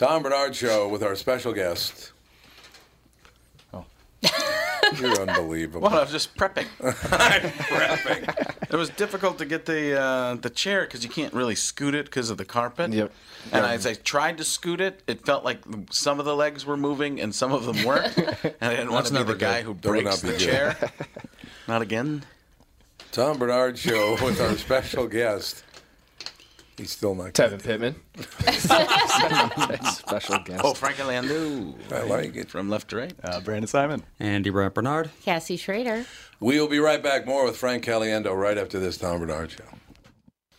Tom Barnard Show with our special guest. Oh. You're unbelievable. Well, I was just prepping. I'm prepping. It was difficult to get the uh, the chair because you can't really scoot it because of the carpet. Yep. And as I tried to scoot it, it felt like some of the legs were moving and some of them weren't. and I didn't want to be never the guy good. who That would breaks the good. chair. Not again. Tom Barnard Show with our special guest. He's still not. Tevin Pittman. Special guest. Oh, Frank Orlando. I like it. From left to right. Uh, Brandon Simon. Andy Brant Barnard. Cassie Schrader. We'll be right back more with Frank Caliendo right after this Tom Barnard Show.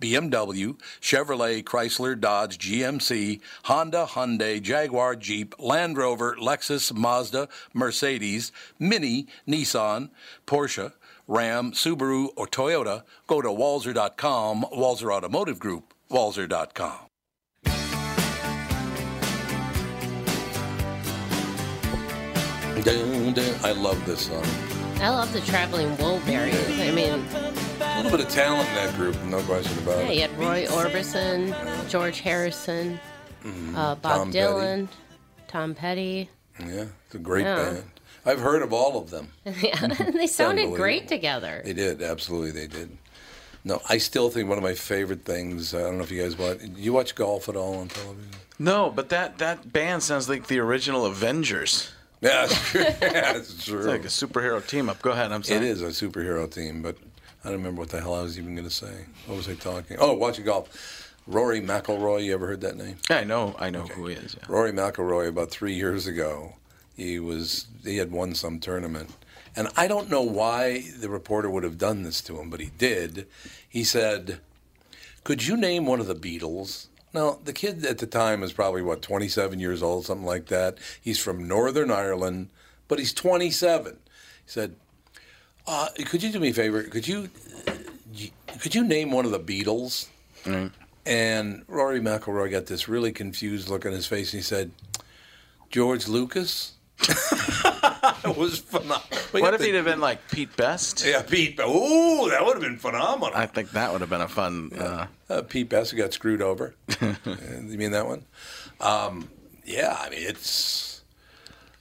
BMW, Chevrolet, Chrysler, Dodge, GMC, Honda, Hyundai, Jaguar, Jeep, Land Rover, Lexus, Mazda, Mercedes, Mini, Nissan, Porsche, Ram, Subaru, or Toyota, go to walser.com, Walser Automotive Group, walser.com. Dun, dun. I love this song. I love the Traveling Wilburys. I mean, A little bit of talent in that group, no question about yeah, it. you had Roy Orbison, George Harrison, uh, Bob Mm-hmm. Tom Dylan, Tom Petty. Yeah, it's a great Yeah. band. I've heard of all of them. yeah, they sounded great together. They did, absolutely, they did. No, I still think one of my favorite things. I don't know if you guys watch. You watch golf at all on television? No, but that, that band sounds like the original Avengers. Yeah, that's true. yeah, it's true. It's like a superhero team up. Go ahead. I'm sorry. It is a superhero team, but I don't remember what the hell I was even going to say. What was I talking? Oh, watching golf. Rory McIlroy. You ever heard that name? Yeah, I know. I know who he is. Yeah. Rory McIlroy about three years ago, he was he had won some tournament, and I don't know why the reporter would have done this to him, but he did. He said, "Could you name one of the Beatles?" Now, the kid at the time was probably, what, 27 years old, something like that. He's from Northern Ireland, but he's 27. He said, uh, could you do me a favor? Could you, could you name one of the Beatles? And Rory McIlroy got this really confused look on his face, and he said, George Lucas? it was phenomenal. We What if he'd have been like Pete Best? Yeah, Pete. Ooh, that would have been phenomenal. I think that would have been a fun. Uh, Uh, Pete Best who got screwed over. Uh, you mean that one? Um, yeah, I mean it's.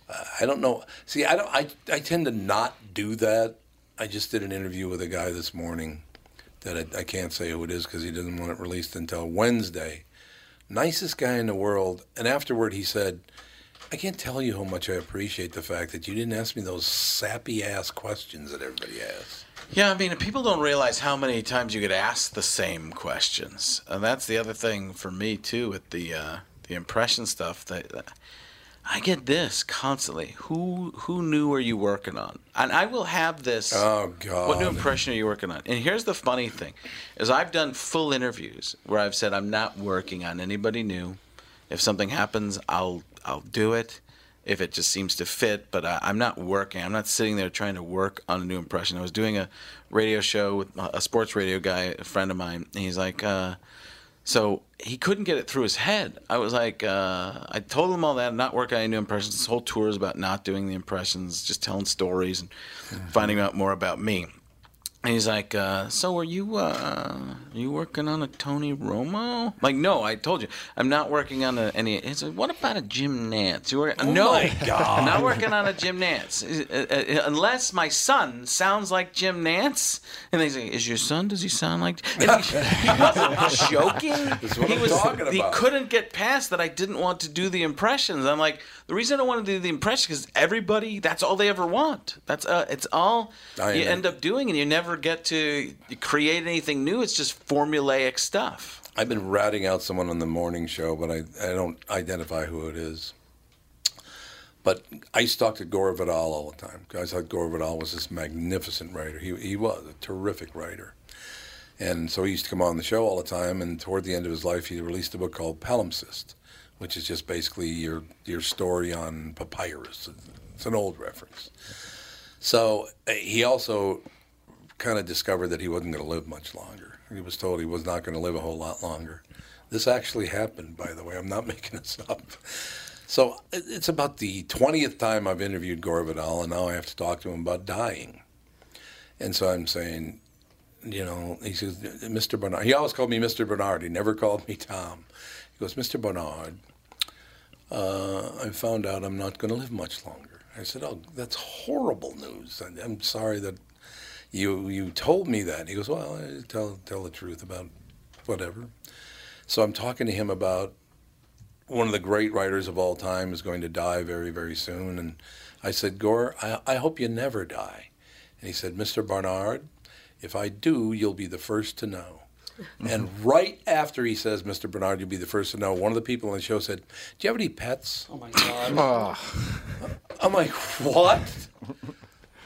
Uh, I don't know. See, I don't. I I tend to not do that. I just did an interview with a guy this morning that I, I can't say who it is because he doesn't want it released until Wednesday. Nicest guy in the world, and afterward he said, "I can't tell you how much I appreciate the fact that you didn't ask me those sappy ass questions that everybody asks." yeah, I mean, people don't realize how many times you get asked the same questions, and that's the other thing for me too with the uh, the impression stuff. That I get this constantly. Who who knew are you working on? And I will have this. Oh God! What new impression are you working on? And here's the funny thing, is I've done full interviews where I've said I'm not working on anybody new. If something happens, I'll I'll do it. If it just seems to fit, but I, I'm not working. I'm not sitting there trying to work on a new impression. I was doing a radio show with a sports radio guy, a friend of mine, and he's like, uh, so he couldn't get it through his head. I was like, uh, I told him all that, not working on any new impressions. This whole tour is about not doing the impressions, just telling stories and finding out more about me. And he's like, uh, so are you, uh, are you working on a Tony Romo? Like, no, I told you, I'm not working on a, any. He's like, what about a Jim Nantz? You work, no, my God. I'm not working on a Jim Nantz. Uh, uh, unless my son sounds like Jim Nantz. And they say, is your son, does he sound like? He, he wasn't joking. he I'm was, talking he couldn't get past that I didn't want to do the impressions. I'm like, the reason I don't want to do the impressions is everybody, that's all they ever want. That's uh, it's all I you know. end up doing, and you never get to create anything new. It's just formulaic stuff. I've been ratting out someone on the morning show, but I, I don't identify who it is. But I used to talk to Gore Vidal all the time. I thought Gore Vidal was this magnificent writer. He, he was a terrific writer. And so he used to come on the show all the time. And toward the end of his life, he released a book called Palimpsest, which is just basically your, your story on papyrus. It's an old reference. So uh, he also kind of discovered that he wasn't going to live much longer. He was told he was not going to live a whole lot longer. This actually happened, by the way. I'm not making this up. So it's about the 20th time I've interviewed Gore Vidal, and now I have to talk to him about dying. And so I'm saying, you know, he says, Mr. Barnard. He always called me Mr. Barnard. He never called me Tom. He goes, Mr. Barnard, uh, I found out I'm not going to live much longer. I said, oh, that's horrible news. I'm sorry that you you told me that. He goes, well, I tell tell the truth about whatever. So I'm talking to him about one of the great writers of all time is going to die very very soon, and I said, Gore, I, I hope you never die. And he said, Mr. Barnard, if I do, you'll be the first to know. And right after he says, Mr. Barnard, you'll be the first to know, one of the people on the show said, Do you have any pets? Oh my God. Ah. I'm like, what?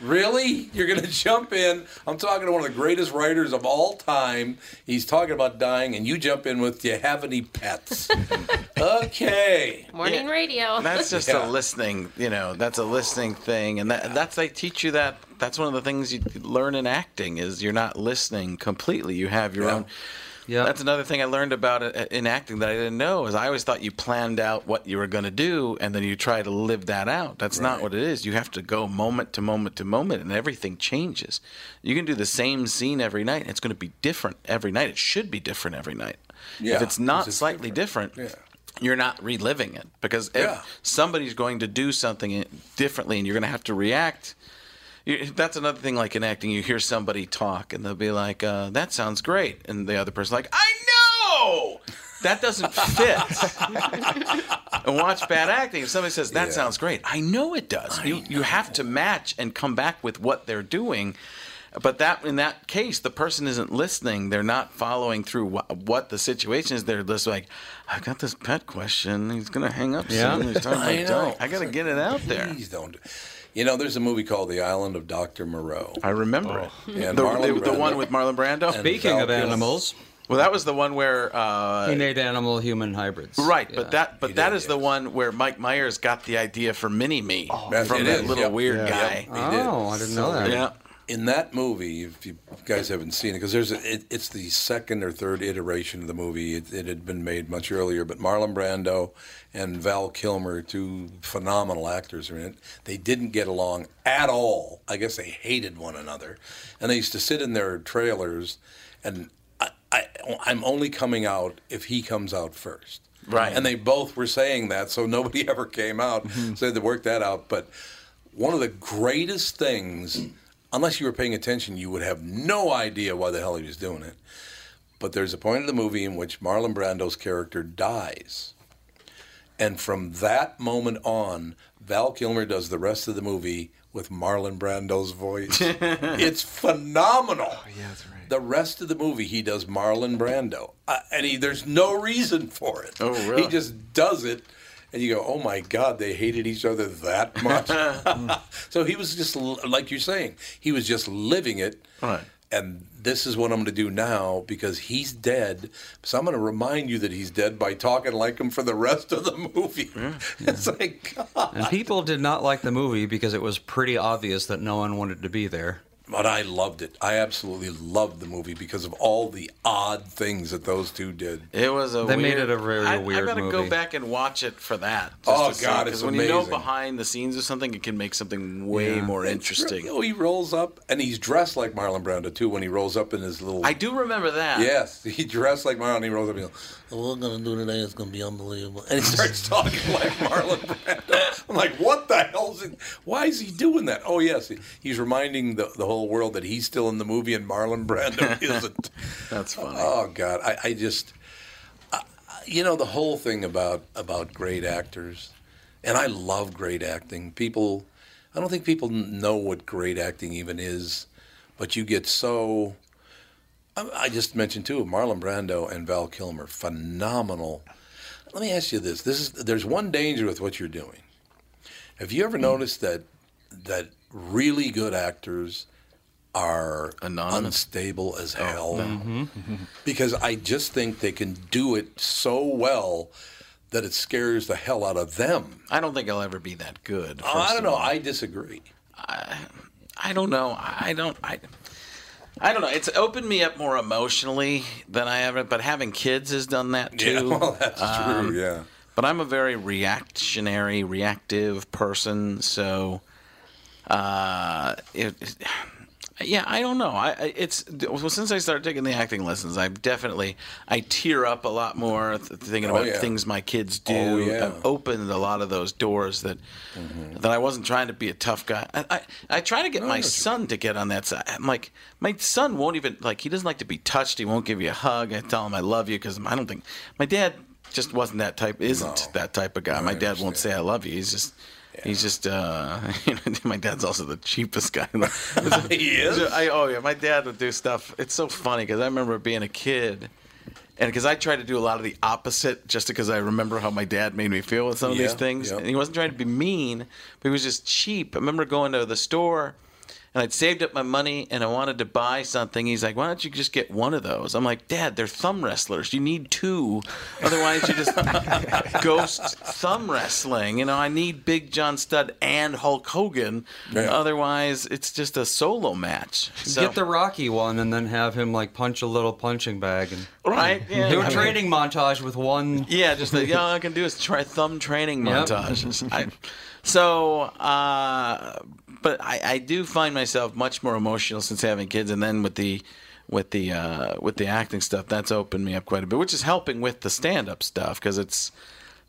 Really? You're going to jump in? I'm talking to one of the greatest writers of all time. He's talking about dying, and you jump in with, Do you have any pets? okay. Morning radio. That's just Yeah. a listening, you know, that's a listening thing. And that, that's, they teach you that. That's one of the things you learn in acting is you're not listening completely. You have your Yeah. own. Yeah. That's another thing I learned about it in acting that I didn't know is I always thought you planned out what you were going to do and then you try to live that out. That's not what it is. You have to go moment to moment to moment and everything changes. You can do the same scene every night and it's going to be different every night. It should be different every night. Yeah, if it's not it's slightly different, Yeah. you're not reliving it because if Yeah. somebody's going to do something differently and you're going to have to react. You, that's another thing, like in acting, you hear somebody talk and they'll be like, uh, "That sounds great," and the other person like, "I know." That doesn't fit. and watch bad acting. If somebody says that Yeah. sounds great, I know it does. you you have to match and come back with what they're doing. But that in that case, the person isn't listening. They're not following through what, what the situation is. They're just like, "I've got this pet question. He's gonna hang up Yeah. soon. He's talking I about know. dying. I gotta get it out there." Please don't. You know, there's a movie called The Island of Dr. Moreau. I remember it. And The, Marlon the, the Brando. one with Marlon Brando. And Speaking Val of Kilmer. animals, Well, that was the one where uh, he made animal human hybrids. Right, Yeah. but that but He that did, is the one where Mike Myers got the idea for Mini Me Yes, from it that is, little yep, weird yeah. guy. Yep, he did. Oh, I didn't know that. Yeah. in that movie, if you guys haven't seen it, because there's a, it, it's the second or third iteration of the movie. It, it had been made much earlier, but Marlon Brando and Val Kilmer, two phenomenal actors, are in it. They didn't get along at all. I guess they hated one another, and they used to sit in their trailers, and I, I, I'm only coming out if he comes out first. Right. And they both were saying that, so nobody ever came out. Mm-hmm. So they had to work that out. But one of the greatest things, unless you were paying attention, you would have no idea why the hell he was doing it. But there's a point in the movie in which Marlon Brando's character dies. And from that moment on, Val Kilmer does the rest of the movie with Marlon Brando's voice. it's phenomenal. Oh, yeah, that's right. The rest of the movie, he does Marlon Brando. Uh, and he, there's no reason for it. Oh, really? He just does it. And you go, oh my God, they hated each other that much. so he was just, like you're saying, he was just living it. Right. And this is what I'm going to do now because he's dead. So I'm going to remind you that he's dead by talking like him for the rest of the movie. It's like, God. And people did not like the movie because it was pretty obvious that no one wanted to be there. But I loved it. I absolutely loved the movie because of all the odd things that those two did. It was a They made it a very I, weird I gotta go back and watch it for that. Oh, God, it's Because when you know behind the scenes of something, it can make something way more interesting. Oh, he rolls up, and he's dressed like Marlon Brando too. When he rolls up in his little, I do remember that. yes, he dressed like Marlon. He rolls up, and he goes, "What we're gonna do today is gonna be unbelievable," and he starts talking like Marlon Brando. I'm like, what the hell's it? Why is he doing that? Oh, yes, he's reminding the the whole world that he's still in the movie and Marlon Brando isn't. That's funny. Oh God, I, I just, I, you know, the whole thing about about great actors, and I love great acting. People, I don't think people know what great acting even is, but you get so. I, I just mentioned too Marlon Brando and Val Kilmer, phenomenal. Let me ask you this: This is there's one danger with what you're doing. Have you ever noticed that that really good actors are Anonymous. unstable as hell? because I just think they can do it so well that it scares the hell out of them. I don't think I'll ever be that good. Oh, I don't know. I disagree. I don't know. I don't. I. I don't know. It's opened me up more emotionally than I ever. But having kids has done that too. Yeah, well, that's Um, true. Yeah. But I'm a very reactionary, reactive person. So, uh, it, it- yeah, I don't know. I it's well, since I started taking the acting lessons, I've definitely I tear up a lot more th- thinking Oh, about yeah. things my kids do. Oh, yeah. Mm-hmm. I've opened a lot of those doors that that I wasn't trying to be a tough guy. I I, I try to get my son to get on that side. I'm like my son won't even like he doesn't like to be touched. He won't give you a hug. I tell him I love you because I don't think my dad just wasn't that type. Isn't No. that type of guy? my dad won't say I love you. He's just. He's just, uh, my dad's also the cheapest guy. he is. I, oh yeah, my dad would do stuff. It's so funny because I remember being a kid, and because I tried to do a lot of the opposite, just because I remember how my dad made me feel with some of these things. yeah. And he wasn't trying to be mean, but he was just cheap. I remember going to the store, and I'd saved up my money, and I wanted to buy something. He's like, "Why don't you just get one of those?" I'm like, "Dad, they're thumb wrestlers. You need two, otherwise you just ghost thumb wrestling. You know, I need Big John Studd and Hulk Hogan. Yeah. Otherwise, it's just a solo match. So, Get the Rocky one and then have him like punch a little punching bag and right. Yeah, do I a mean- training montage with one. Yeah, just yeah, all I can do is try thumb training Yep. montages. I, so, uh, but I, I do find myself much more emotional since having kids, and then with the with the uh, with the acting stuff, that's opened me up quite a bit, which is helping with the stand up stuff because it's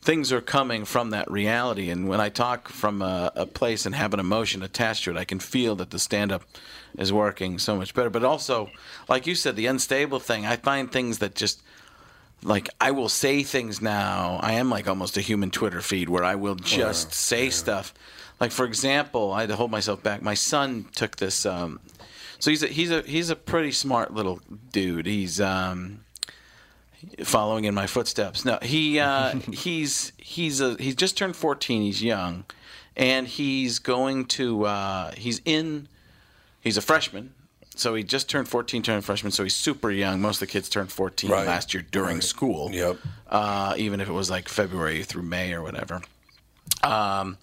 things are coming from that reality. And when I talk from a, a place and have an emotion attached to it, I can feel that the stand up is working so much better. But also, like you said, the unstable thing, I find things that just like I will say things now. I am like almost a human Twitter feed where I will just say stuff. Like for example, I had to hold myself back. My son took this. Um, so he's a, he's a he's a pretty smart little dude. He's um, following in my footsteps. No, he uh, he's he's a he's just turned 14. He's young, and he's going to uh, he's in he's a freshman so he just turned 14, turned freshman, so he's super young. Most of the kids turned 14 Right. last year during school. Yep. Uh, even if it was like February through May or whatever. Um,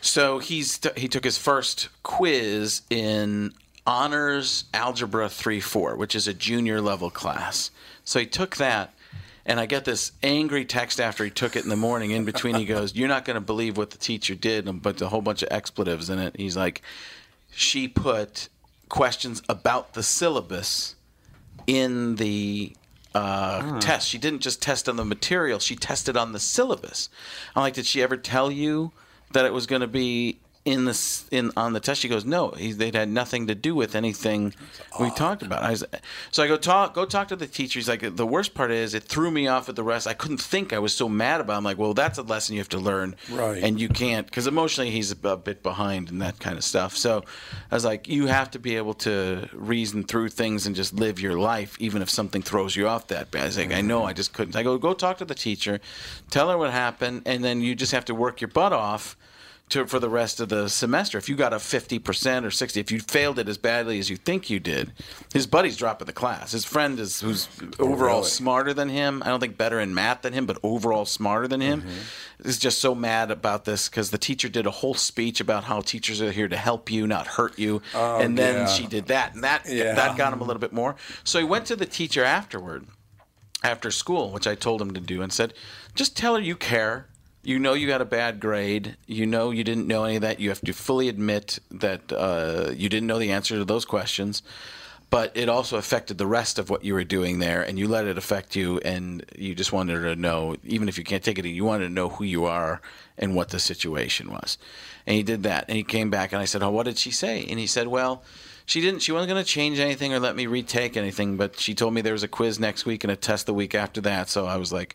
so he's t- he took his first quiz in honors algebra 3-4, which is a junior level class. So he took that and I get this angry text after he took it in the morning. In between, he goes, "You're not going to believe what the teacher did," but a whole bunch of expletives in it. He's like, "She put questions about the syllabus in the uh, test. She didn't just test on the material; she tested on the syllabus." I'm like, "Did she ever tell you that it was going to be in the in on the test?" She goes, "No, he, they'd had nothing to do with anything we oh. talked about." I was, so I go talk go talk to the teacher. He's like, "The worst part is it threw me off at the rest. I couldn't think. I was so mad about." It. I'm like, "Well, that's a lesson you have to learn, Right. And you can't because emotionally he's a, a bit behind and that kind of stuff. So I was like, you have to be able to reason through things and just live your life, even if something throws you off that bad. I was like, I know, I just couldn't. I go, go talk to the teacher, tell her what happened, and then you just have to work your butt off. To, for the rest of the semester, if you got a 50% or 60, if you failed it as badly as you think you did, his buddy's dropping the class. His friend is who's overall really? smarter than him. I don't think better in math than him, but overall smarter than him. Mm-hmm. Is just so mad about this because the teacher did a whole speech about how teachers are here to help you, not hurt you, and then Oh, yeah. she did that, and that Yeah. that got him a little bit more. So he went to the teacher afterward, after school, which I told him to do, and said, just tell her you care. You know you got a bad grade. You know you didn't know any of that. You have to fully admit that uh, you didn't know the answer to those questions. But it also affected the rest of what you were doing there, and you let it affect you, and you just wanted to know, even if you can't take it, you wanted to know who you are and what the situation was. And he did that, and he came back, and I said, "Oh, what did she say?" And he said, "Well." She didn't. She wasn't going to change anything or let me retake anything. But she told me there was a quiz next week and a test the week after that. So I was like,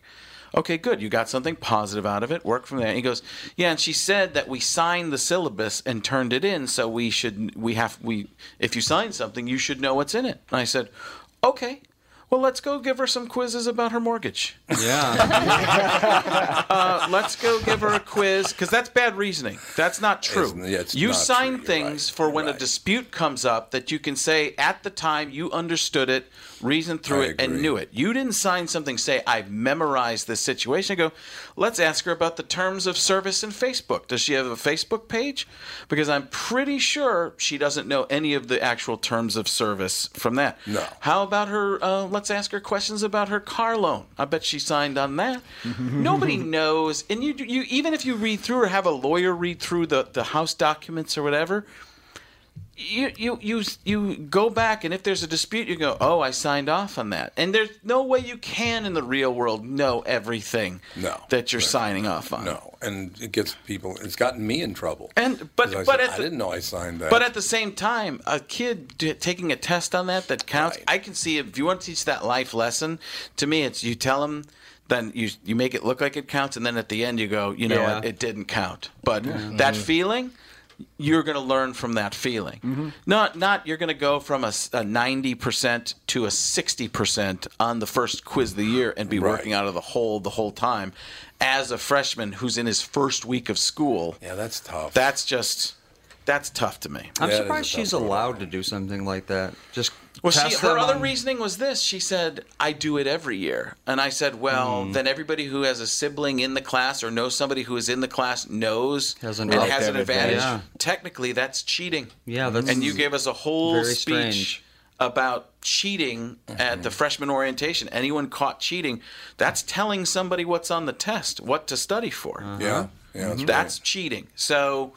"Okay, good. You got something positive out of it. Work from there." And he goes, "Yeah." And she said that we signed the syllabus and turned it in. So we should. We have. We. If you sign something, you should know what's in it. And I said, "Okay." Well, let's go give her some quizzes about her mortgage. Yeah. Uh, let's go give her a quiz because that's bad reasoning. That's not true. It's- it's you not sign true. Things right. for when a dispute comes up that you can say at the time you understood it, reasoned through I it, and knew it. You didn't sign something say I've memorized this situation. I go, let's ask her about the terms of service in Facebook. Does she have a Facebook page? Because I'm pretty sure she doesn't know any of the actual terms of service from that. No. How about her? Uh, let's ask her questions about her car loan. I bet she signed on that. Nobody knows, and you, you even if you read through or have a lawyer read through the, the house documents or whatever, you, you you you go back and if there's a dispute, you go, oh, I signed off on that, and there's no way you can in the real world know everything No. that you're signing off on. No, and it gets people. It's gotten me in trouble. And but I, but said, at I the- didn't know I signed that. But at the same time, a kid d- taking a test on that that counts. Right. I can see if you want to teach that life lesson. To me, it's you tell them, then you you make it look like it counts, and then at the end you go, you know, Yeah. what, it didn't count. But that mm-hmm. feeling. You're going to learn from that feeling. Mm-hmm. Not, not you're going to go from a, 90% to a 60% on the first quiz of the year and be Right. working out of the hole the whole time. As a freshman who's in his first week of school, yeah, that's tough. that's just that's tough to me. I'm Yeah, it is a surprised she's road. allowed to do something like that. Just Well, she, her other on- reasoning was this. She said, "I do it every year," and I said, "Well, Hmm. then everybody who has a sibling in the class or knows somebody who is in the class knows Has an and has an advantage. Yeah. Technically, that's cheating. Yeah, that's and you gave us a whole speech strange. about cheating at the freshman orientation. Anyone caught cheating, that's telling somebody what's on the test, what to study for. Uh-huh. yeah, yeah, that's, That's right. cheating. So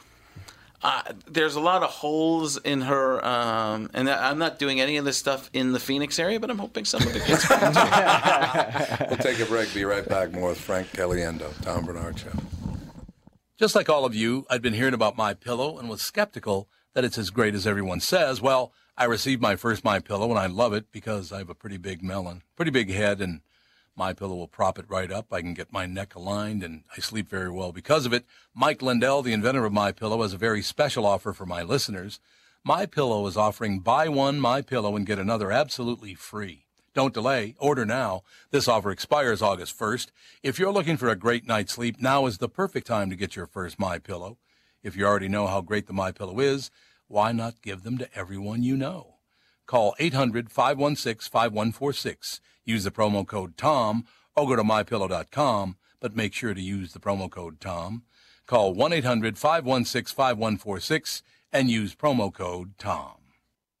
uh, there's a lot of holes in her, um, and I'm not doing any of this stuff in the Phoenix area, but I'm hoping some of it gets. We'll take a break. Be right back. More with Frank Caliendo, Tom Barnard Show. Just like all of you, I'd been hearing about my pillow and was skeptical that it's as great as everyone says. Well, I received my first my pillow and I love it because I have a pretty big melon, pretty big head, and my pillow will prop it right up. I can get my neck aligned and I sleep very well because of it. Mike Lindell, the inventor of my pillow, has a very special offer for my listeners. My pillow is offering buy one my pillow and get another absolutely free. Don't delay. Order now. This offer expires August 1st. If you're looking for a great night's sleep, now is the perfect time to get your first My Pillow. If you already know how great the My Pillow is, why not give them to everyone you know? Call 800 516 5146. Use the promo code TOM or go to mypillow.com, but make sure to use the promo code TOM. Call 1 800 516 5146 and use promo code TOM.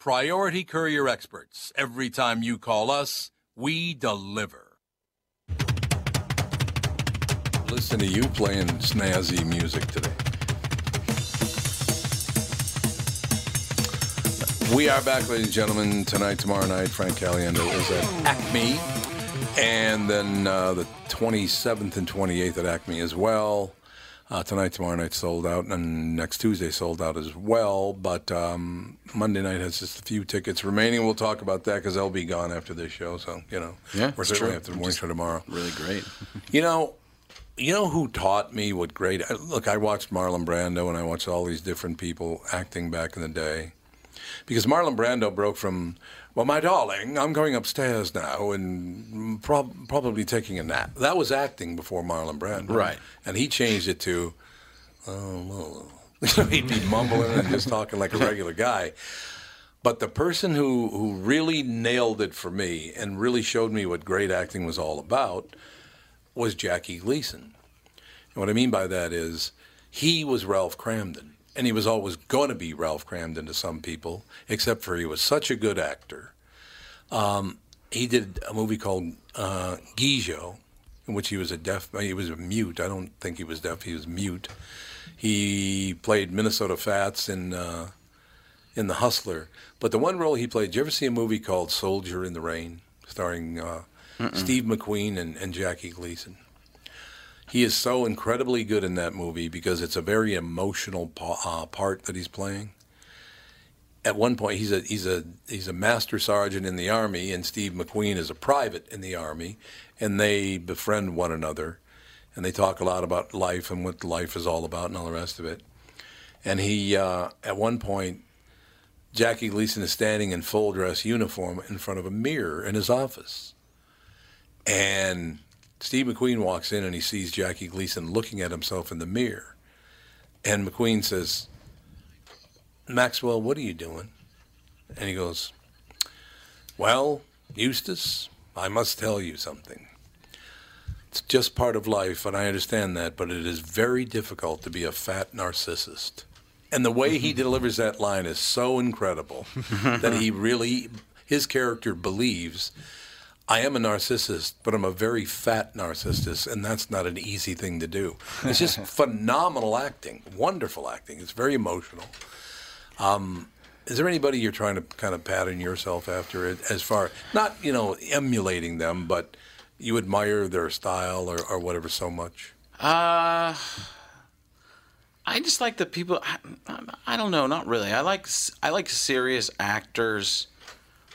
Priority Courier Experts. Every time you call us, we deliver. Listen to you playing snazzy music today. We are back, ladies and gentlemen, tonight, tomorrow night. Frank Caliendo is at Acme. And then uh, the 27th and 28th at Acme as well. Uh, tonight, tomorrow night sold out, and next Tuesday sold out as well. But um, Monday night has just a few tickets remaining. We'll talk about that because they'll be gone after this show. So you know, Yeah, we're certainly true. after the morning show tomorrow. Really great. You know, you know who taught me what great? Look, I watched Marlon Brando and I watched all these different people acting back in the day, because Marlon Brando broke from, well, my darling, I'm going upstairs now and prob- probably taking a nap. That was acting before Marlon Brando, Right. And he changed it to, oh, well. he'd be mumbling and just talking like a regular guy. But the person who, who really nailed it for me and really showed me what great acting was all about was Jackie Gleason. And what I mean by that is he was Ralph Kramden, and he was always going to be Ralph Kramden to some people, except for he was such a good actor. Um, he did a movie called uh, Gigot, in which he was a deaf, he was a mute. I don't think he was deaf, he was mute. He played Minnesota Fats in uh, in The Hustler. But the one role he played, did you ever see a movie called Soldier in the Rain, starring uh, Steve McQueen and, and Jackie Gleason? He is so incredibly good in that movie because it's a very emotional uh, part that he's playing. At one point, he's a he's a he's a master sergeant in the army, and Steve McQueen is a private in the army, and they befriend one another, and they talk a lot about life and what life is all about and all the rest of it. And he, uh, at one point, Jackie Gleason is standing in full dress uniform in front of a mirror in his office. And Steve McQueen walks in and he sees Jackie Gleason looking at himself in the mirror. And McQueen says, Maxwell, what are you doing? And he goes, Well, Eustace, I must tell you something. It's just part of life, and I understand that, but it is very difficult to be a fat narcissist. And the way he delivers that line is so incredible that he really, his character believes, I am a narcissist, but I'm a very fat narcissist, and that's not an easy thing to do. It's just phenomenal acting, wonderful acting. It's very emotional. Um, is there anybody you're trying to kind of pattern yourself after, it, as far not you know emulating them, but you admire their style or, or whatever so much? Uh, I just like the people. I, I don't know, not really. I like I like serious actors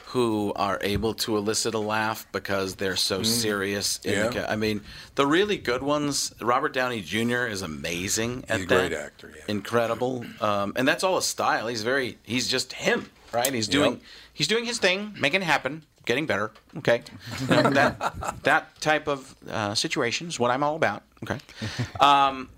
who are able to elicit a laugh because they're so serious. in the Mm. Yeah. ca- I mean, the really good ones. Robert Downey Jr. is amazing at He's a that. great actor, yeah. Incredible, um, and that's all a style. He's very. He's just him, right? He's doing. Yep. He's doing his thing, making it happen, getting better. Okay, that that type of uh, situation is what I'm all about. Okay. Um,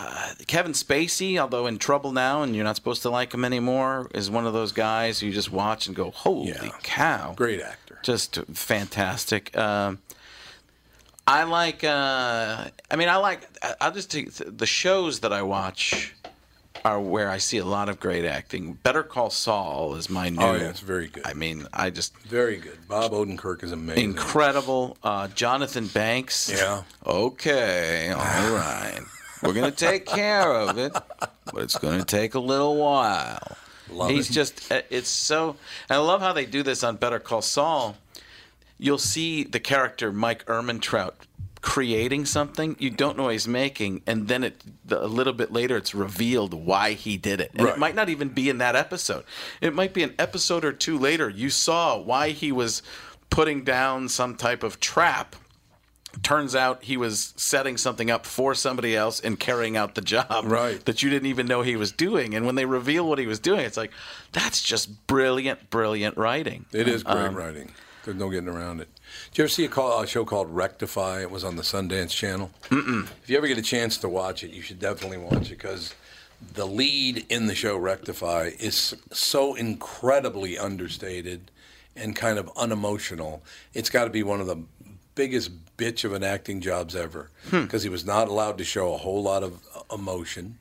uh, Kevin Spacey, although in trouble now, and you're not supposed to like him anymore, is one of those guys who you just watch and go, "Holy Yeah. cow!" Great actor. just fantastic. Um, I like. Uh, I mean, I like. I- I'll just take the shows that I watch are where I see a lot of great acting. Better Call Saul is my new. Oh, yeah, it's very good. I mean, I just Very good. Bob Odenkirk is amazing. incredible. Uh, Jonathan Banks. Yeah. Okay. All right. We're gonna take care of it, but it's gonna take a little while. Love He's it. just. uh, It's so. And I love how they do this on Better Call Saul. You'll see the character Mike Ehrmantraut creating something you don't know he's making, and then it the, a little bit later it's revealed why he did it, and Right. it might not even be in that episode. It might be an episode or two later. You saw why he was putting down some type of trap. Turns out he was setting something up for somebody else and carrying out the job Right. that you didn't even know he was doing. And when they reveal what he was doing, it's like that's just brilliant, brilliant writing. It is great Um, writing. There's no getting around it. Did you ever see a, call, a show called Rectify? It was on the Sundance Channel. Mm-mm. If you ever get a chance to watch it, you should definitely watch it because the lead in the show Rectify is so incredibly understated and kind of unemotional. It's got to be one of the biggest bitch of an acting jobs ever because he was not allowed to show a whole lot of uh, emotion.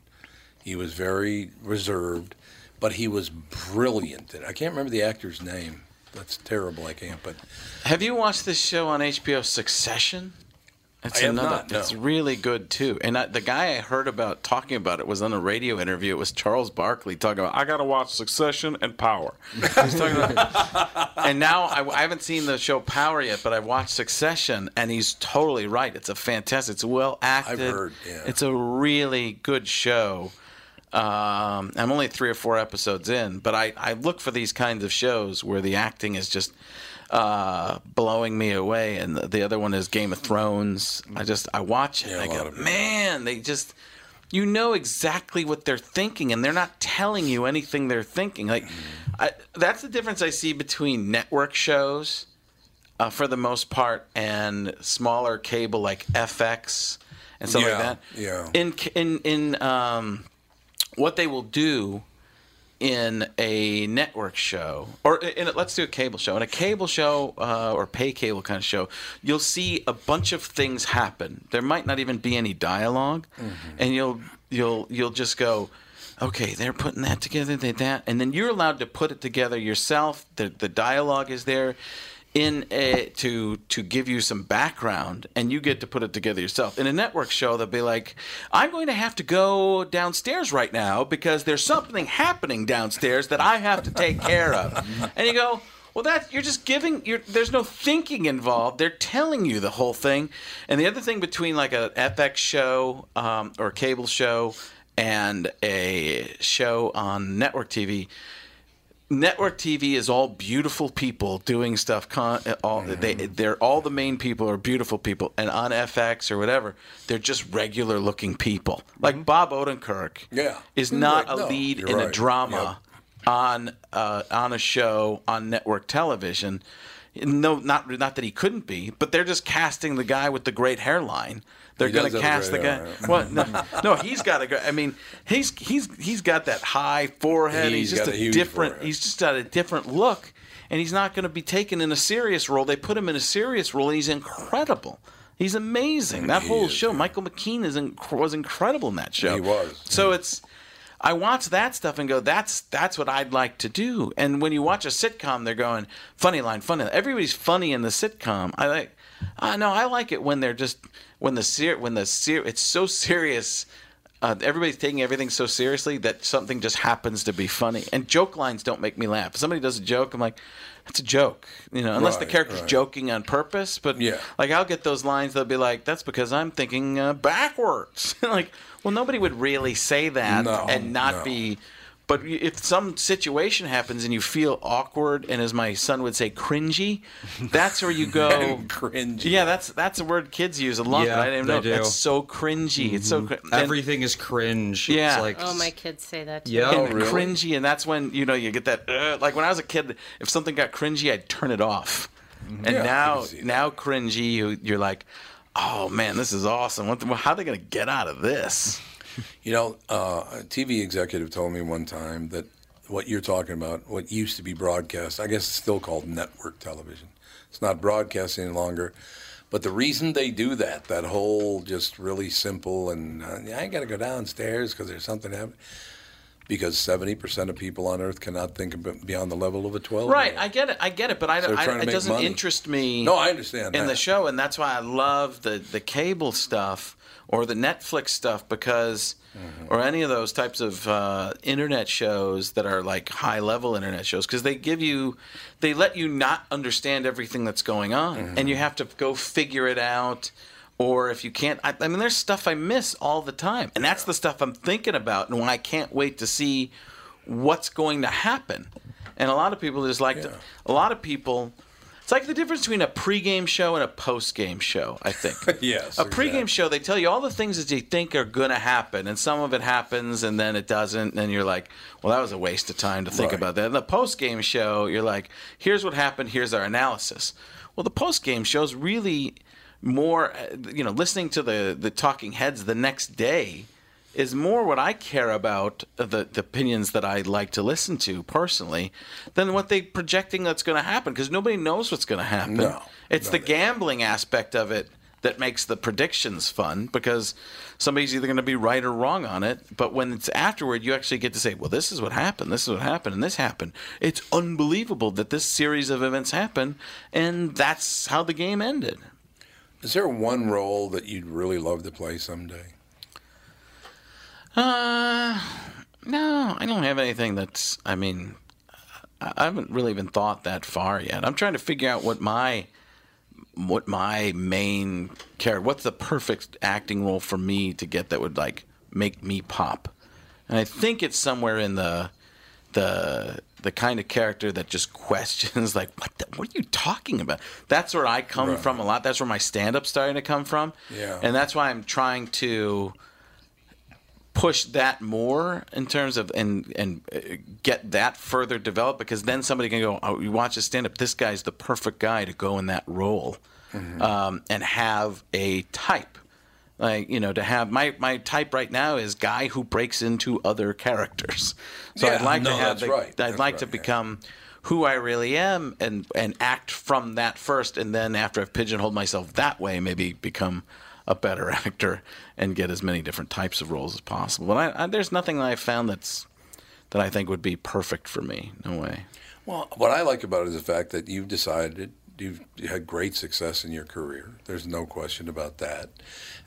He was very reserved, but he was brilliant. I can't remember the actor's name. That's terrible. I can't. But Have you watched this show on HBO, Succession? It's I another. not, no. It's really good too. And I, the guy I heard about talking about it was on a radio interview. It was Charles Barkley talking about. I got to watch Succession and Power. About, and now I, I haven't seen the show Power yet, but I've watched Succession, and he's totally right. It's a fantastic. It's well acted. heard, yeah. It's a really good show. Um, I'm only three or four episodes in, but I, I look for these kinds of shows where the acting is just uh, blowing me away. And the, the other one is Game of Thrones. I just I watch it. Yeah, I go, man, they just you know exactly what they're thinking, and they're not telling you anything they're thinking. Like I, that's the difference I see between network shows, uh, for the most part, and smaller cable like FX and stuff Yeah, like that. yeah. In in in um, what they will do in a network show, or in a, let's do a cable show. In a cable show uh, or pay cable kind of show, you'll see a bunch of things happen. There might not even be any dialog and you'll you'll you'll just go. Okay, they're putting that together, they that, and then you're allowed to put it together yourself. The the dialogue is there in a, to to give you some background, and you get to put it together yourself. In a network show, they'll be like, "I'm going to have to go downstairs right now because there's something happening downstairs that I have to take care of," and you go. Well, that you're just giving. You're, there's no thinking involved. They're telling you the whole thing. And the other thing between like a FX show um, or a cable show and a show on network TV, network TV is all beautiful people doing stuff. Con- all they they're all the main people are beautiful people, and on FX or whatever, they're just regular looking people. Like Bob Odenkirk, Yeah. is not right. a No, lead in a right. drama on uh, on a show on network television. No, not not that he couldn't be, but they're just casting the guy with the great hairline. They're going to cast the guy. hairline. Well, no, no, he's got a. gr- I mean, he's he's he's got that high forehead. He's He's, just got a, a different. forehead. He's just got a different look, and he's not going to be taken in a serious role. They put him in a serious role, and he's incredible. He's amazing. That He whole is, show, yeah. Michael McKean is inc- was incredible in that show. He was. So it's. I watch that stuff and go, that's that's what I'd like to do. And when you watch a sitcom, they're going funny line, funny. Line. Everybody's funny in the sitcom. I like, I know I like it when they're just when the ser- when the ser- it's so serious. Uh, everybody's taking everything so seriously that something just happens to be funny. And joke lines don't make me laugh. If somebody does a joke, I'm like, that's a joke, you know, unless the character's right. joking on purpose. But Yeah. like I'll get those lines. They'll be like, "That's because I'm thinking uh, backwards." like, well, nobody would really say that No, and not no. be. But if some situation happens and you feel awkward and, as my son would say, cringy, that's where you go. cringy. Yeah, that's that's a word kids use a lot. Yeah, I didn't they know do. that's so cringy. It's so cr- and- Everything is cringe. Yeah. It's like, Oh, my kids say that too. Yeah. and Oh, really? cringy, and that's when you know you get that. Uh, like when I was a kid, if something got cringy, I'd turn it off. And Mm-hmm. Yeah, now, can see that. now cringy, you, you're like, oh man, this is awesome. What the, how are they going to get out of this? You know, uh, a TV executive told me one time that what you're talking about, what used to be broadcast, I guess it's still called network television. It's not broadcast any longer. But the reason they do that, that whole just really simple and uh, I got to go downstairs because there's something happening. because 70% of people on earth cannot think beyond the level of a 12 Right, I get it. I get it, but I, So I it doesn't money. interest me. No, I understand in that. the show, and that's why I love the the cable stuff or the Netflix stuff because, Mm-hmm. or any of those types of uh, internet shows that are like high level internet shows because they give you, they let you not understand everything that's going on, Mm-hmm. and you have to go figure it out. Or if you can't, I, I mean, there's stuff I miss all the time, and that's the stuff I'm thinking about, and I can't wait to see what's going to happen. And a lot of people just like to, a lot of people. It's like the difference between a pregame show and a postgame show. I think. Yes, A pregame exactly. show, they tell you all the things that you think are going to happen, and some of it happens, and then it doesn't, and you're like, "Well, that was a waste of time to think Right. about that." And the postgame show, you're like, "Here's what happened. Here's our analysis." Well, the postgame show's really more, uh, you know, listening to the the talking heads the next day is more what I care about the, the opinions that I like to listen to personally than what they projecting that's going to happen because nobody knows what's going to happen. No. it's the gambling aspect of it that makes the predictions fun because somebody's either going to be right or wrong on it. But when it's afterward, you actually get to say, "Well, this is what happened. This is what happened, and this happened." It's unbelievable that this series of events happened, and that's how the game ended. Is there one role that you'd really love to play someday? Uh, no, I don't have anything that's. I mean, I haven't really even thought that far yet. I'm trying to figure out what my what my main character. What's the perfect acting role for me to get that would like make me pop? And I think it's somewhere in the the the kind of character that just questions like what the, what are you talking about? That's where I come Right. from a lot. That's where my stand up's starting to come from. Yeah. And that's why I'm trying to push that more in terms of and and uh, get that further developed? Because then somebody can go oh you watch a stand up this guy's the perfect guy to go in that role um, and have a type. Like you know to have my my type right now is guy who breaks into other characters. So Yeah, I'd like no, to have the, right. I'd That's like right, to yeah. become who I really am and and act from that first and then after I've pigeonholed myself that way maybe become a better actor and get as many different types of roles as possible. But I, I, there's nothing that I've found that's that I think would be perfect for me. No way. Well, what I like about it is the fact that you've decided you've had great success in your career. There's no question about that.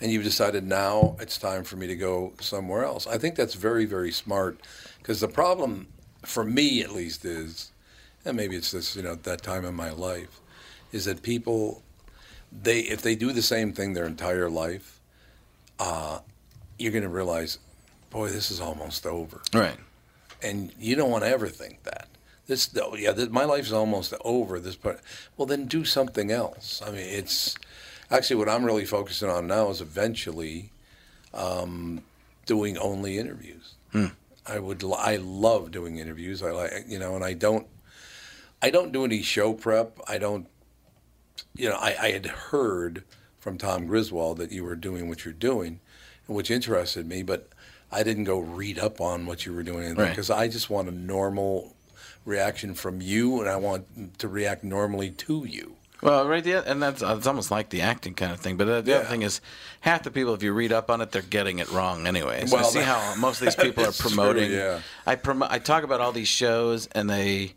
And you've decided now it's time for me to go somewhere else. I think that's very, very smart because the problem, for me at least, is, and maybe it's this, you know, that time in my life, is that people, they if they do the same thing their entire life, uh, you're going to realize, boy, this is almost over Right. and you don't want to ever think that. This, oh, yeah, this, my life's almost over. This part, well, then do something else. I mean, it's actually what I'm really focusing on now is eventually um, doing only interviews. I would, l- I love doing interviews. I like, you know, and I don't, I don't do any show prep. I don't, you know, I, I had heard from Tom Griswold that you were doing what you're doing, which interested me, but I didn't go read up on what you were doing Right. because I just want a normal reaction from you, and I want to react normally to you. Well, right, yeah, and that's it's almost like the acting kind of thing. But uh, the other thing is, half the people, if you read up on it, they're getting it wrong anyway. So Well, I see how most of these people are that's true, promoting. yeah. I promo- I talk about all these shows, and they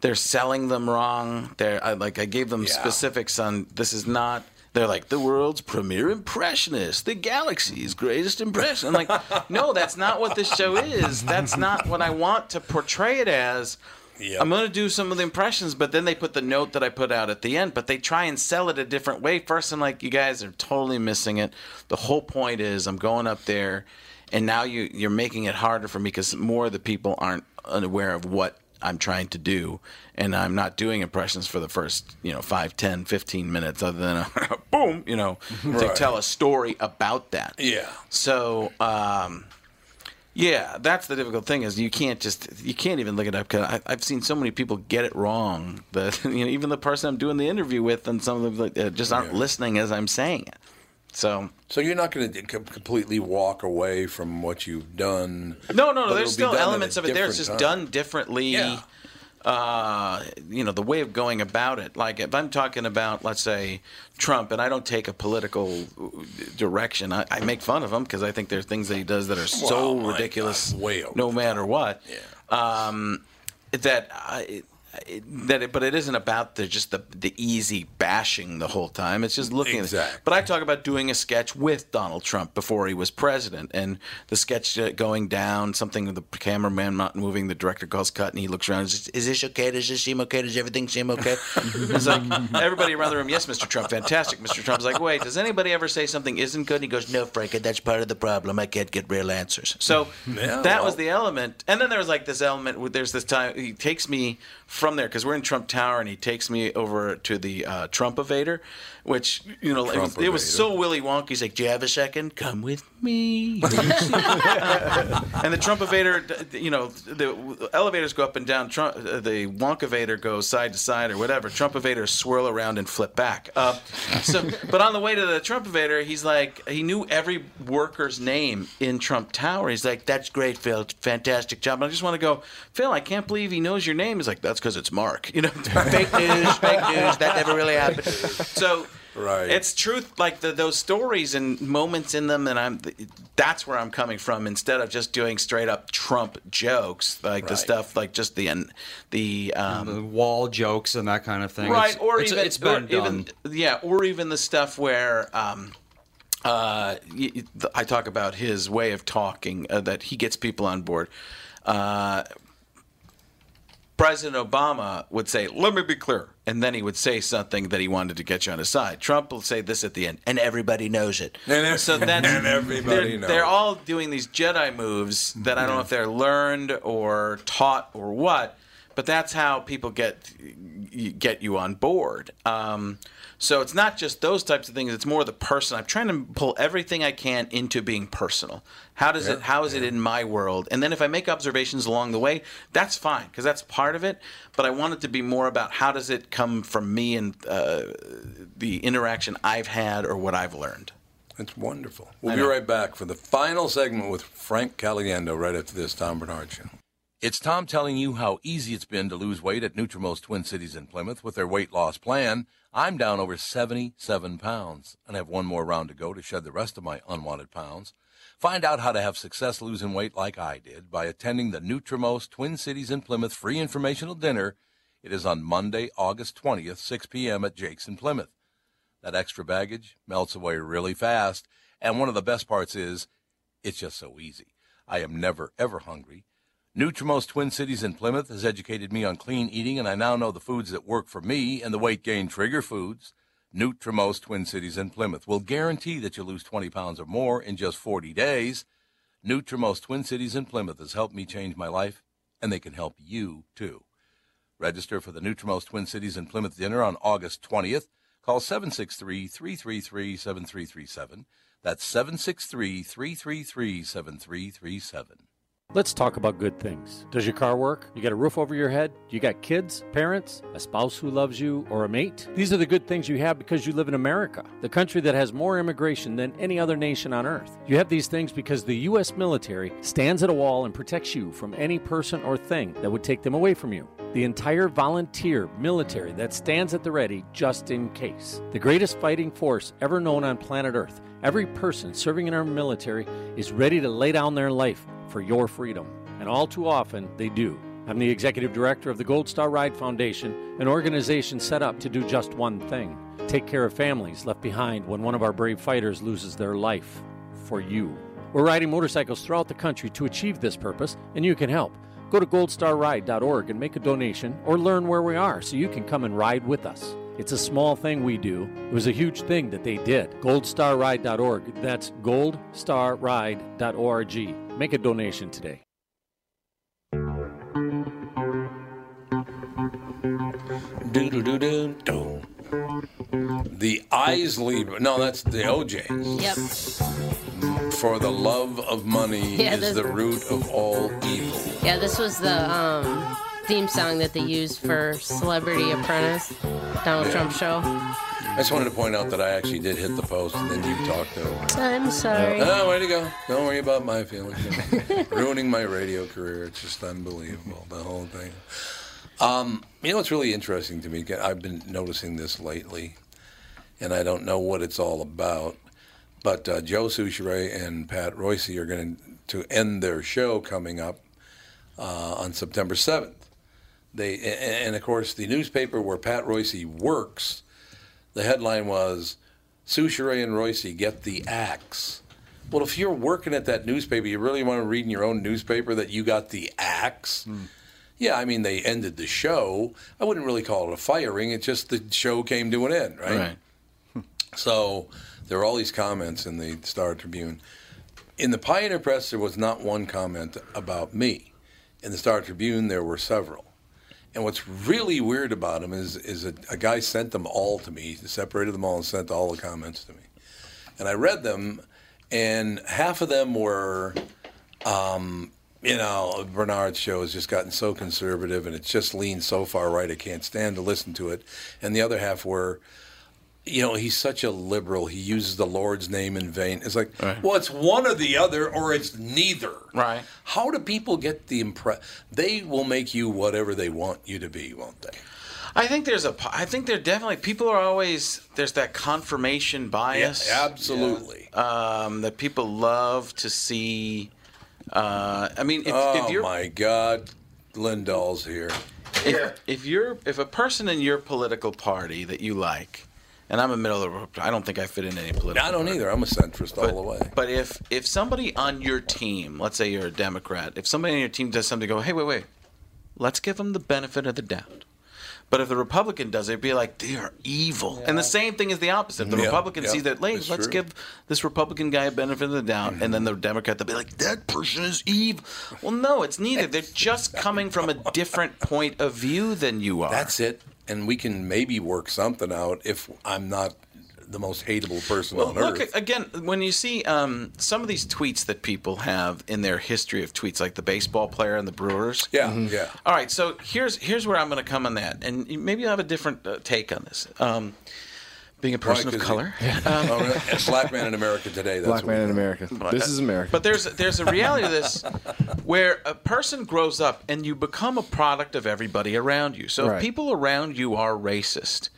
they're selling them wrong. They're I, like I gave them Yeah. specifics on this is not. They're like the world's premier impressionist, the galaxy's greatest impression. I'm like, no, that's not what this show is. That's not what I want to portray it as. Yep. I'm going to do some of the impressions, but then they put the note that I put out at the end, but they try and sell it a different way. First, I'm like, you guys are totally missing it. The whole point is I'm going up there, and now you, you're making it harder for me because more of the people aren't unaware of what I'm trying to do. And I'm not doing impressions for the first, you know, 5, 10, 15 minutes, other than a boom, you know, to tell a story about that. Yeah. So, um, yeah, that's the difficult thing is you can't just you can't even look it up because I've seen so many people get it wrong that you know even the person I'm doing the interview with and some of them like, uh, just aren't Yeah. listening as I'm saying it. So So you're not going to completely walk away from what you've done. no, no, no. There's still done at a elements of it there. It's just time. done differently. Yeah. uh, you know, the way of going about it. Like if I'm talking about, let's say, Trump, and I don't take a political direction, I, I make fun of him because I think there are things that he does that are so Well, ridiculous, God, no matter what. Yeah. Um, that I, that it, but it isn't about the just the the easy bashing the whole time. It's just looking Exactly. at it. But I talk about doing a sketch with Donald Trump before he was president, and the sketch uh, going down, something with the cameraman not moving, the director calls cut, and he looks around. Is, is this okay? Does this seem okay? Does everything seem okay? it's like everybody around the room. Yes, Mr. Trump, fantastic. Mr. Trump's like, wait, does anybody ever say something isn't good? And he goes, no, Frank, that's part of the problem. I can't get real answers. So Yeah, that was the element. And then there was like this element. where There's this time he takes me from there because we're in Trump Tower, and he takes me over to the uh, Trump-evator, which you know it was, it was so Willy Wonka. He's like, "Do you have a second? Come with me." and the Trump-evator, you know, the elevators go up and down. Trump, uh, the Wonka-evator goes side to side or whatever. Trump-evators swirl around and flip back. Uh, so, but on the way to the Trump-evator, he's like, he knew every worker's name in Trump Tower. He's like, "That's great, Phil. Fantastic job." And I just want to go, Phil. I can't believe he knows your name. He's like, "That's because it's Mark." You know, fake news, fake news. That never really happened. So. Right. It's truth, like the, those stories and moments in them, and I'm. That's where I'm coming from. Instead of just doing straight up Trump jokes, like the stuff, like just the the um, the wall jokes and that kind of thing. right, It's- or it's, even it's been done. even yeah, or even the stuff where. Um, uh, y- y- th- I talk about his way of talking uh, that he gets people on board. Uh, President Obama would say, "Let me be clear," and then he would say something that he wanted to get you on his side. Trump will say this at the end, and everybody knows it. And ev- so that's and everybody they're, knows. they're all doing these Jedi moves that I don't know if they're learned or taught or what, but that's how people get get you on board. Um, so it's not just those types of things; it's more the person. I'm trying to pull everything I can into being personal. How does it? How is it in my world? And then if I make observations along the way, that's fine because that's part of it. But I want it to be more about how does it come from me and uh, the interaction I've had or what I've learned. It's wonderful. We'll be right back for the final segment with Frank Caliendo right after this Tom Barnard Show. It's Tom telling you how easy it's been to lose weight at Nutrimost Twin Cities in Plymouth with their weight loss plan. I'm down over 77 pounds and have one more round to go to shed the rest of my unwanted pounds. Find out how to have success losing weight like I did by attending the Nutrimost Twin Cities in Plymouth free informational dinner. It is on Monday, August 20th, 6 p.m. at Jake's in Plymouth. That extra baggage melts away really fast. And one of the best parts is it's just so easy. I am never, ever hungry. Nutrimost Twin Cities in Plymouth has educated me on clean eating, and I now know the foods that work for me and the weight gain trigger foods. Nutrimost Twin Cities in Plymouth will guarantee that you lose 20 pounds or more in just 40 days. Nutrimost Twin Cities in Plymouth has helped me change my life, and they can help you too. Register for the Nutrimost Twin Cities in Plymouth dinner on August 20th. Call 763 333 7337. That's 763 333 7337. Let's talk about good things. Does your car work? You got a roof over your head? You got kids, parents, a spouse who loves you, or a mate? These are the good things you have because you live in America, the country that has more immigration than any other nation on earth. You have these things because the U.S. military stands at a wall and protects you from any person or thing that would take them away from you. The entire volunteer military that stands at the ready just in case. The greatest fighting force ever known on planet Earth. Every person serving in our military is ready to lay down their life for your freedom. And all too often, they do. I'm the executive director of the Gold Star Ride Foundation, an organization set up to do just one thing take care of families left behind when one of our brave fighters loses their life for you. We're riding motorcycles throughout the country to achieve this purpose, and you can help. Go to goldstarride.org and make a donation or learn where we are so you can come and ride with us. It's a small thing we do. It was a huge thing that they did. Goldstarride.org. That's goldstarride.org. Make a donation today. Doo-doo-doo-doo-doo. The Isley, no, that's the O'Jays. Yep. For the love of money Yeah, is the root of all evil. Yeah, this was the um, theme song that they used for Celebrity Apprentice, Donald Yeah. Trump show. I just wanted to point out that I actually did hit the post and then you talked over. it. I'm sorry. Oh, way to go. Don't worry about my feelings. Ruining my radio career. It's just unbelievable, the whole thing. Um, you know what's really interesting to me? I've been noticing this lately, and I don't know what it's all about. But uh, Joe Souchere and Pat Royce are going to end their show coming up uh, on September 7th. They and, of course the newspaper where Pat Royce works, the headline was Souchere and Royce get the axe. Well, if you're working at that newspaper, you really want to read in your own newspaper that you got the axe. Yeah, I mean they ended the show. I wouldn't really call it a firing. It's just the show came to an end, right? Right. So there were all these comments in the Star Tribune. In the Pioneer Press, there was not one comment about me. In the Star Tribune, there were several. And what's really weird about them is, is a, a guy sent them all to me, He separated them all and sent all the comments to me. And I read them, and half of them were, um, you know, Barnard's show has just gotten so conservative and it's just leaned so far right, I can't stand to listen to it. And the other half were, you know, he's such a liberal. He uses the Lord's name in vain. It's like, well, it's one or the other, or it's neither. Right. How do people get the impression? They will make you whatever they want you to be, won't they? I think there's a. I think there definitely people are always there's that confirmation bias. Yeah, absolutely. Um, that people love to see. Uh, I mean, if, oh if you're my God, Lindahl's here. if, if you're if a person in your political party that you like, and I'm a middle of the I don't think I fit in any political. I don't party. either. I'm a centrist all the way. but if if somebody on your team, let's say you're a Democrat, if somebody on your team does something, go, hey, wait, wait, let's give them the benefit of the doubt. But if the Republican does it, it'd be like they are evil. And the same thing is the opposite. If the Yeah, Republican yeah, sees that, hey, let's true. give this Republican guy a benefit of the doubt, and then the mm-hmm. Democrat, they'll be like, that person is evil. Well, no, it's neither. They're just coming from a different point of view than you are. That's it. And we can maybe work something out if I'm not the most hateable person Well, on look earth. again when you see um, some of these tweets that people have in their history of tweets, like the baseball player and the Brewers. Yeah, yeah. All right, so here's here's where I'm going to come on that, and maybe you have a different uh, take on this. Um, being a person Why, of 'cause color, Oh, really? It's black man in America today. That's Black what man in do. America. This is America. But there's there's a reality to this where a person grows up and you become a product of everybody around you. So Right. if people around you are racist,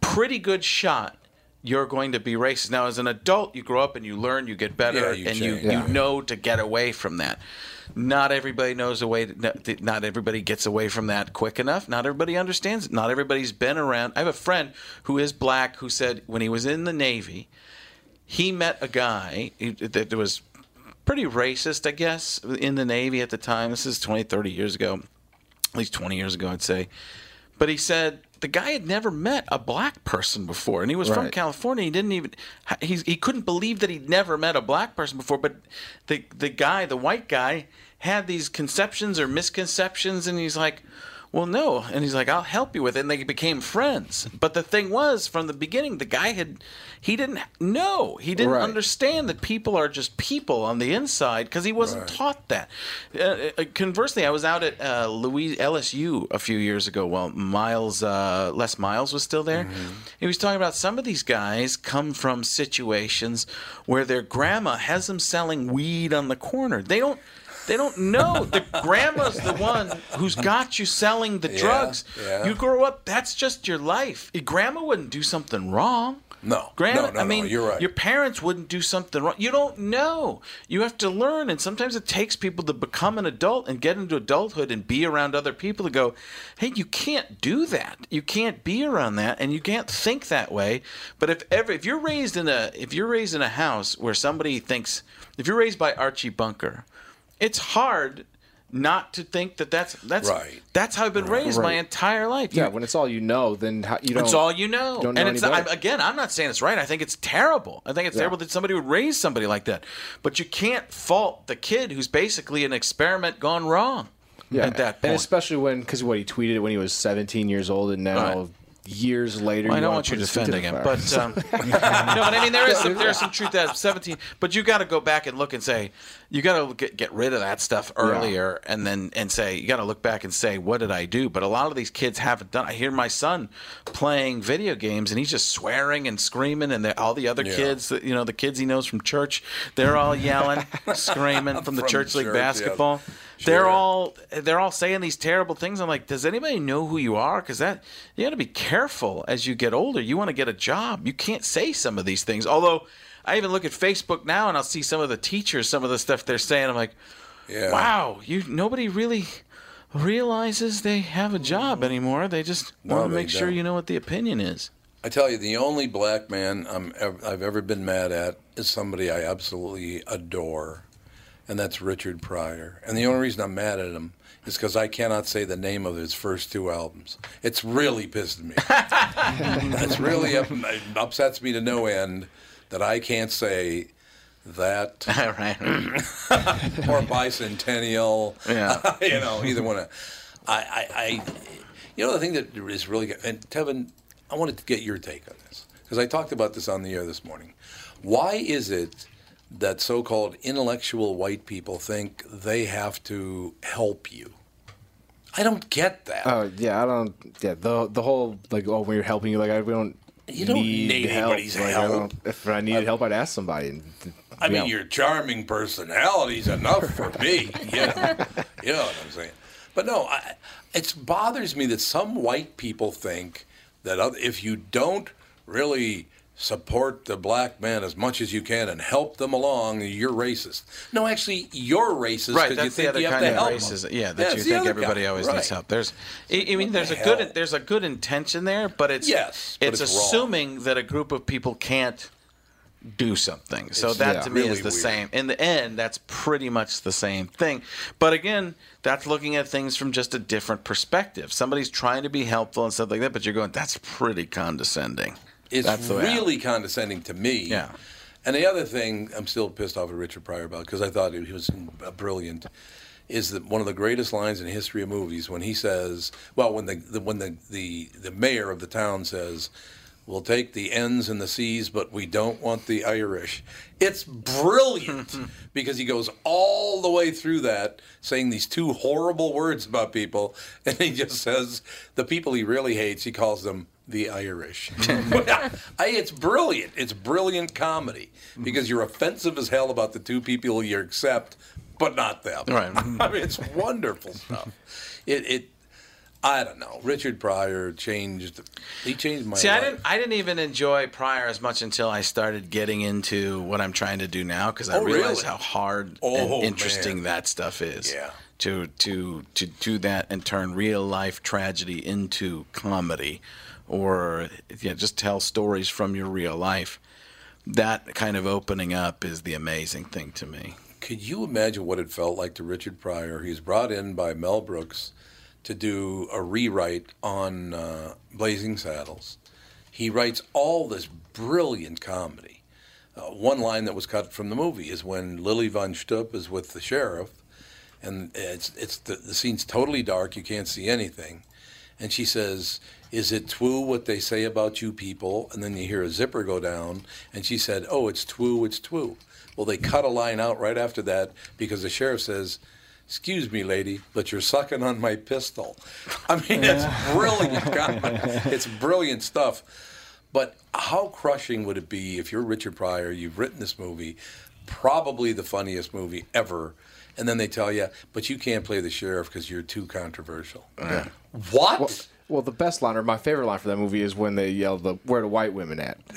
pretty good shot you're going to be racist. Now as an adult you grow up and you learn, you get better Yeah, you and you, change. you Yeah. know to get away from that. Not everybody knows a way. To, not everybody gets away from that quick enough. Not everybody understands it. Not everybody's been around. I have a friend who is black who said when he was in the Navy, he met a guy that was pretty racist, I guess, in the Navy at the time. This is 20, 30 years ago, at least 20 years ago, I'd say. But he said the guy had never met a black person before, and he was from California. He didn't even he he couldn't believe that he'd never met a black person before. But the the guy, the white guy, had these conceptions or misconceptions, and he's like. Well, no. And he's like, I'll help you with it. And they became friends. But the thing was, from the beginning, the guy had, he didn't know. He didn't Right. understand that people are just people on the inside because he wasn't taught that. Uh, uh, conversely, I was out at uh, Louis LSU a few years ago while Miles, uh, Les Miles was still there. He was talking about some of these guys come from situations where their grandma has them selling weed on the corner. They don't. They don't know. The grandma's the one who's got you selling the Yeah, drugs. yeah. You grow up, that's just your life. Your Grandma wouldn't do something wrong. No, Grandma, no, no, I no, mean, you're right. your parents wouldn't do something wrong. You don't know. You have to learn, and sometimes it takes people to become an adult and get into adulthood and be around other people to go, hey, you can't do that. You can't be around that, and you can't think that way. But if ever, if you're raised in a, if you're raised in a house where somebody thinks, if you're raised by Archie Bunker, it's hard not to think that that's that's Right. that's how I've been raised my entire life. yeah, You- when it's all you know, then how, you don't. it's all you know. know and it's I, again, I'm not saying it's right. I think it's terrible. I think it's Yeah. terrible that somebody would raise somebody like that. But you can't fault the kid who's basically an experiment gone wrong yeah. at that And especially when, because what he tweeted when he was 17 years old, and now Right. Years later, Well, I don't wanna want you put to his feet defend the again, fire. but um, no, but I mean there is some there's some truth to that. Seventeen, but you got to go back and look and say you got to get get rid of that stuff earlier, and then and say you got to look back and say what did I do? But a lot of these kids haven't done. I hear my son playing video games and he's just swearing and screaming, and all the other Yeah. kids, that you know, the kids he knows from church, they're all yelling, screaming from the From church league church, yeah. They're all they're all saying these terrible things. I'm like, does anybody know who you are? Because that you got to be careful as you get older. You want to get a job. You can't say some of these things. Although I even look at Facebook now and I'll see some of the teachers, some of the stuff they're saying. I'm like, Yeah. wow, you nobody really realizes they have a job mm-hmm. anymore. They just No, want to make sure you know what the opinion is. I tell you, the only black man I'm ev- I've ever been mad at is somebody I absolutely adore, and that's Richard Pryor. And the only reason I'm mad at him is because I cannot say the name of his first two albums. It's really pissed me. it's really up, upsets me to no end that I can't say that or bicentennial. Yeah. you know, either one. Of, I, I, I, you know, the thing that is really good, and Tevin, I wanted to get your take on this because I talked about this on the air this morning. Why is it that so-called intellectual white people think they have to help you? I don't get that. Oh yeah, I don't. Yeah, the the whole like oh when you're helping you like I we don't. You don't need help. anybody's Like, help. don't- if I needed help, I'd ask somebody. And, I mean, yeah. your charming personality's enough for me. You know, you know what I'm saying? But no, I, it bothers me that some white people think that if you don't really support the black man as much as you can and help them along, you're racist. No, actually, you're racist Right, because you that's the think other you have kind to of help racism. them. Yeah, that you think everybody kind, always right. needs help. There's, I I mean, there's a the good, there's a good intention there, but it's Yes, but it's, it's wrong. assuming that a group of people can't do something. So It's, that yeah, to me really is the weird. same. In the end, that's pretty much the same thing. But again, that's looking at things from just a different perspective. Somebody's trying to be helpful and stuff like that, but you're going, that's pretty condescending. It's That's really condescending to me. Yeah. And the other thing I'm still pissed off at Richard Pryor about because I thought he was brilliant is that one of the greatest lines in the history of movies when he says, well, when the, the when the, the the mayor of the town says, "We'll take the N's and the C's, but we don't want the Irish." It's brilliant because he goes all the way through that saying these two horrible words about people, and he just says the people he really hates. He calls them the Irish. I, it's brilliant. It's brilliant comedy because you're offensive as hell about the two people you accept, but not them. Right. I mean, it's wonderful stuff. It, it, I don't know. Richard Pryor changed. He changed my See, life. I didn't. I didn't even enjoy Pryor as much until I started getting into what I'm trying to do now because I Oh, realized really? how hard Oh, and interesting man. that stuff is. Yeah. To to to do that and turn real life tragedy into comedy, or yeah, just tell stories from your real life. That kind of opening up is the amazing thing to me. Could you imagine what it felt like to Richard Pryor? He's brought in by Mel Brooks to do a rewrite on uh, Blazing Saddles. He writes all this brilliant comedy. Uh, one line that was cut from the movie is when Lili Von Shtupp is with the sheriff, and it's it's the, the scene's totally dark. You can't see anything, and she says, "Is it true what they say about you people?" And then you hear a zipper go down, and she said, "Oh, it's true, it's true." Well, they cut a line out right after that because the sheriff says, "Excuse me, lady, but you're sucking on my pistol." I mean, it's brilliant comedy. It's brilliant stuff. But how crushing would it be if you're Richard Pryor, you've written this movie, probably the funniest movie ever, and then they tell you, but you can't play the sheriff because you're too controversial. What? Well, well, the best line or my favorite line for that movie is when they yell the "Where the white women at?"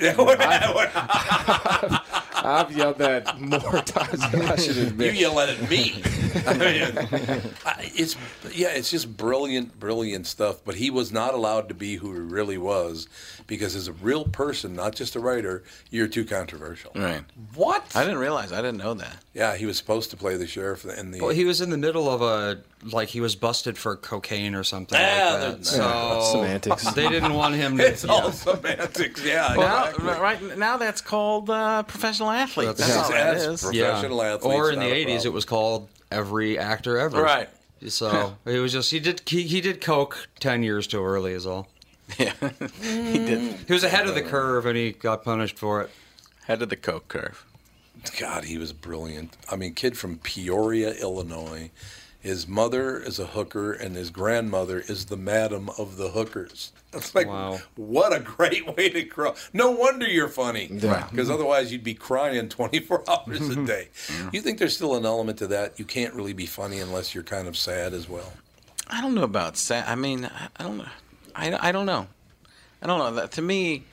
I've yelled that more times than I should admit. you admit. yell at me. I mean, it's yeah, it's just brilliant, brilliant stuff. But he was not allowed to be who he really was because as a real person, not just a writer, you're too controversial. Right. What? I didn't realize. I didn't know that. Yeah, he was supposed to play the sheriff in the. Well, he was in the middle of a like he was busted for cocaine or something Yeah, like that. So Semantics. They didn't want him to. it's all semantics. Yeah, Well, exactly. now, right now that's called uh, professional athlete. That's, That's- all that that's is. pro- Yeah. Professional athletes, Or in the '80s, it was called every actor ever. Right. So it was just he did he, he did coke ten years too early is all. Yeah, he did. He was ahead of the curve and he got punished for it. Head of the coke curve. God, he was brilliant. I mean, kid from Peoria, Illinois. His mother is a hooker, and his grandmother is the madam of the hookers. It's like, Wow. what a great way to grow. No wonder you're funny, Yeah. because otherwise you'd be crying 24 hours a day. You think there's still an element to that? You can't really be funny unless you're kind of sad as well. I don't know about sad. I mean, I- I don't know. I, I don't know. I don't know. That to me,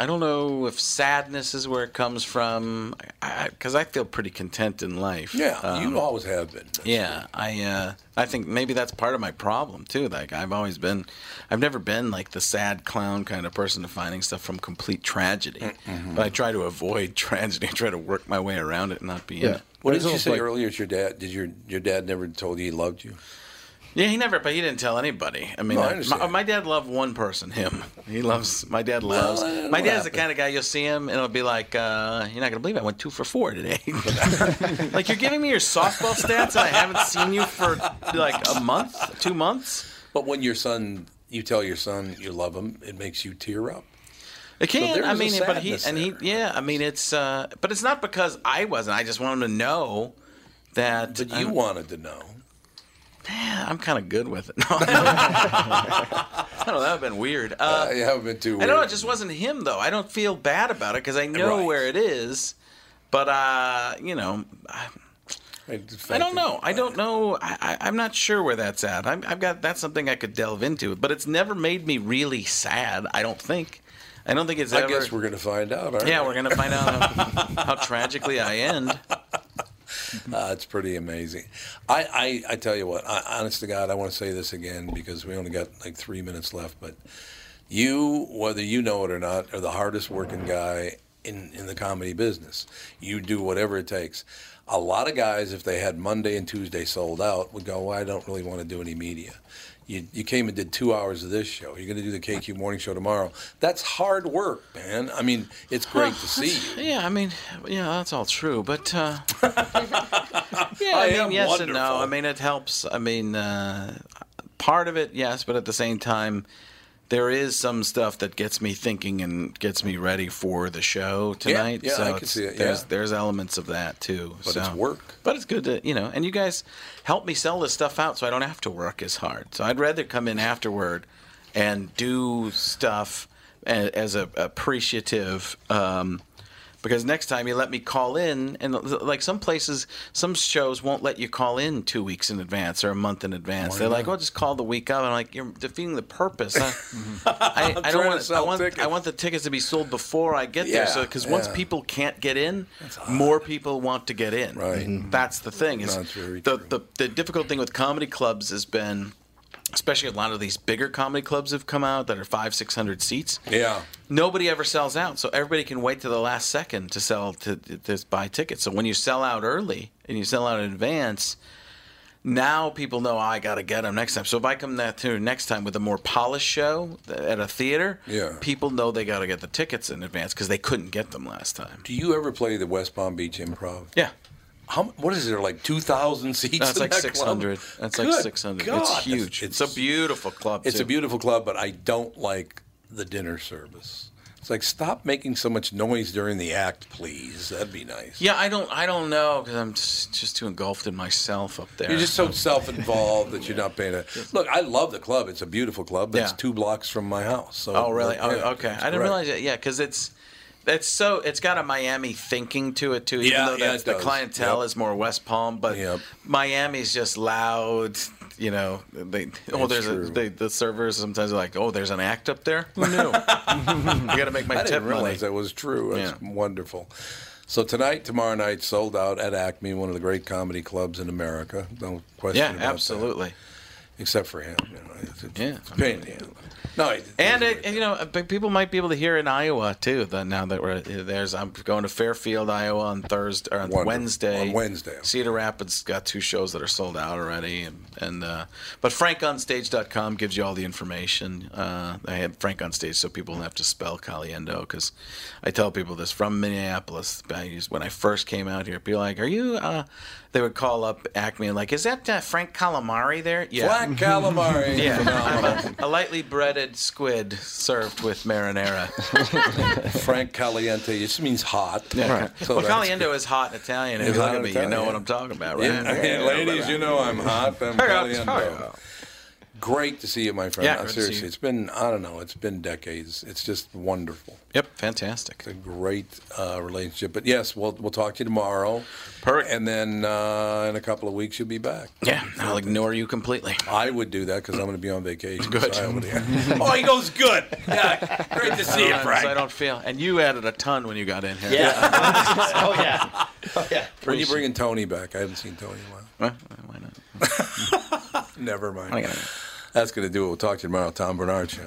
I don't know if sadness is where it comes from. Because I, feel pretty content in life. Yeah, Um, you always have been. That's yeah, I uh, I think maybe that's part of my problem too. Like I've always been, I've never been like the sad clown kind of person to finding stuff from complete tragedy. Mm-hmm. But I try to avoid tragedy. I try to work my way around it and not be in Yeah. it. What did you say like- earlier? It's your dad. Did your your dad never told you he loved you? Yeah, he never, but he didn't tell anybody. I mean, No, I uh, my, my dad loved one person, him. He loves, my dad loves. Well, my dad's the kind of guy you'll see him and it'll be like, uh, you're not going to believe it, I went two for four today. like, you're giving me your softball stats and I haven't seen you for like a month, two months? But when your son, you tell your son you love him, it makes you tear up. It can. there I mean, but he and he, yeah. I mean, it's, uh, but it's not because I wasn't. I just want him to know that. But you wanted to know. Yeah, I'm kind of good with it. No, I don't know. That would have been weird. Uh, Uh, you haven't been too. I don't know. It just wasn't him, though. I don't feel bad about it because I know Right. where it is. But uh, you know, I, I don't know. I don't know. I, I, I'm not sure where that's at. I'm, I've got that's something I could delve into, but it's never made me really sad. I don't think. I don't think it's I ever. guess we're going to find out. Aren't yeah, we? we're gonna find out how, how tragically I end. Uh, it's pretty amazing. I, I, I tell you what, I, honest to God, I want to say this again because we only got like three minutes left. But you, whether you know it or not, are the hardest working guy in, in the comedy business. You do whatever it takes. A lot of guys, if they had Monday and Tuesday sold out, would go, well, I don't really want to do any media. You, you came and did two hours of this show. You're going to do the KQ morning show tomorrow. That's hard work, man. I mean, it's great to see you. Yeah, I mean, yeah, that's all true, but uh, yeah, I I, mean, yes and no. I mean, it helps. I mean, uh, part of it, yes, but at the same time, there is some stuff that gets me thinking and gets me ready for the show tonight. yeah, so I can see it, There's yeah. there's elements of that too. But so. it's work. But it's good to you know, and you guys help me sell this stuff out, so I don't have to work as hard. So I'd rather come in afterward and do stuff as a appreciative. Um, because next time you let me call in, and uh, like some places, some shows won't let you call in two weeks in advance or a month in advance. They're like, "Oh, just call the week of." I'm like, "You're defeating the purpose." I, I, I don't want. I want. tickets. I want the tickets to be sold before I get there. So Yeah, because once people can't get in, more people want to get in. Right. Mm-hmm. That's the thing. Is That's very the, the the difficult thing with comedy clubs has been. Especially a lot of these bigger comedy clubs have come out that are five, six hundred seats Yeah. nobody ever sells out, so everybody can wait to the last second to sell to, to buy tickets. So when you sell out early and you sell out in advance, now people know "Oh, I got to get them next time. So if I come that to next time with a more polished show at a theater, Yeah. people know they got to get the tickets in advance because they couldn't get them last time. Do you ever play the West Palm Beach Improv? Yeah. How, what is there like two thousand seats? That's like that six hundred. That's like six hundred. It's huge. It's, a beautiful club. It's too. a beautiful club, but I don't like the dinner service. It's like stop making so much noise during the act, please. That'd be nice. Yeah, I don't. I don't know because I'm just, just too engulfed in myself up there. You're just so self-involved that you're not paying a look. I love the club; it's a beautiful club. But It's two blocks from my house. So Oh, really? yeah, oh, okay. I didn't great. realize that. Yeah, because it's it's so it's got a Miami thinking to it too. Even Yeah, though yeah, it the clientele Yep. is more West Palm, but Yep. Miami's just loud. You know, they oh, there's a, they, the servers sometimes are like, oh, there's an act up there. Who knew? I got to make my I tip didn't money. realize that was true. That's Yeah. wonderful. So tonight, tomorrow night, sold out at Acme, one of the great comedy clubs in America. No question. Yeah, about that. absolutely. Except for him. You know, it's, it's, Yeah, it's a pain in the ass. No, it- And it, you know, people might be able to hear in Iowa too. That now that we're there's, I'm going to Fairfield, Iowa on Thursday or on Wonderful. Wednesday. On Wednesday. Cedar Rapids got two shows that are sold out already, and, and uh, but FrankOnStage.com gives you all the information. Uh, I have Frank on Stage, so people don't have to spell Caliendo because I tell people this from Minneapolis. I used, when I first came out here, people are like, "Are you uh, they would call up Acme and like, is that uh, Frank Calamari there? Yeah. Black calamari. Yeah, I'm a, a lightly breaded squid served with marinara. Frank Caliente it just means hot. Yeah. So well, that's Caliendo is hot in Italian. If It's you look hot at in me, you know what I'm talking about, right? Yeah, hey, ladies, you know I'm hot. I'm Hey, Caliendo. Great to see you, my friend. Yeah, good to see seriously, you. it's been I don't know, it's been decades. It's just wonderful. Yep, fantastic. It's a great uh, relationship. But yes, we'll we'll talk to you tomorrow. Perfect. And then uh, in a couple of weeks you'll be back. Yeah, I'll ignore you completely. I would do that because I'm going to be on vacation. Good. So oh, he goes good. Yeah, great to see you, Frank. So I don't feel. And you added a ton when you got in here. Yeah. oh yeah. Oh yeah. When you bringing Tony back? I haven't seen Tony in a while. Why not? Never mind. That's going to do it. We'll talk to you tomorrow. Tom Barnard Show.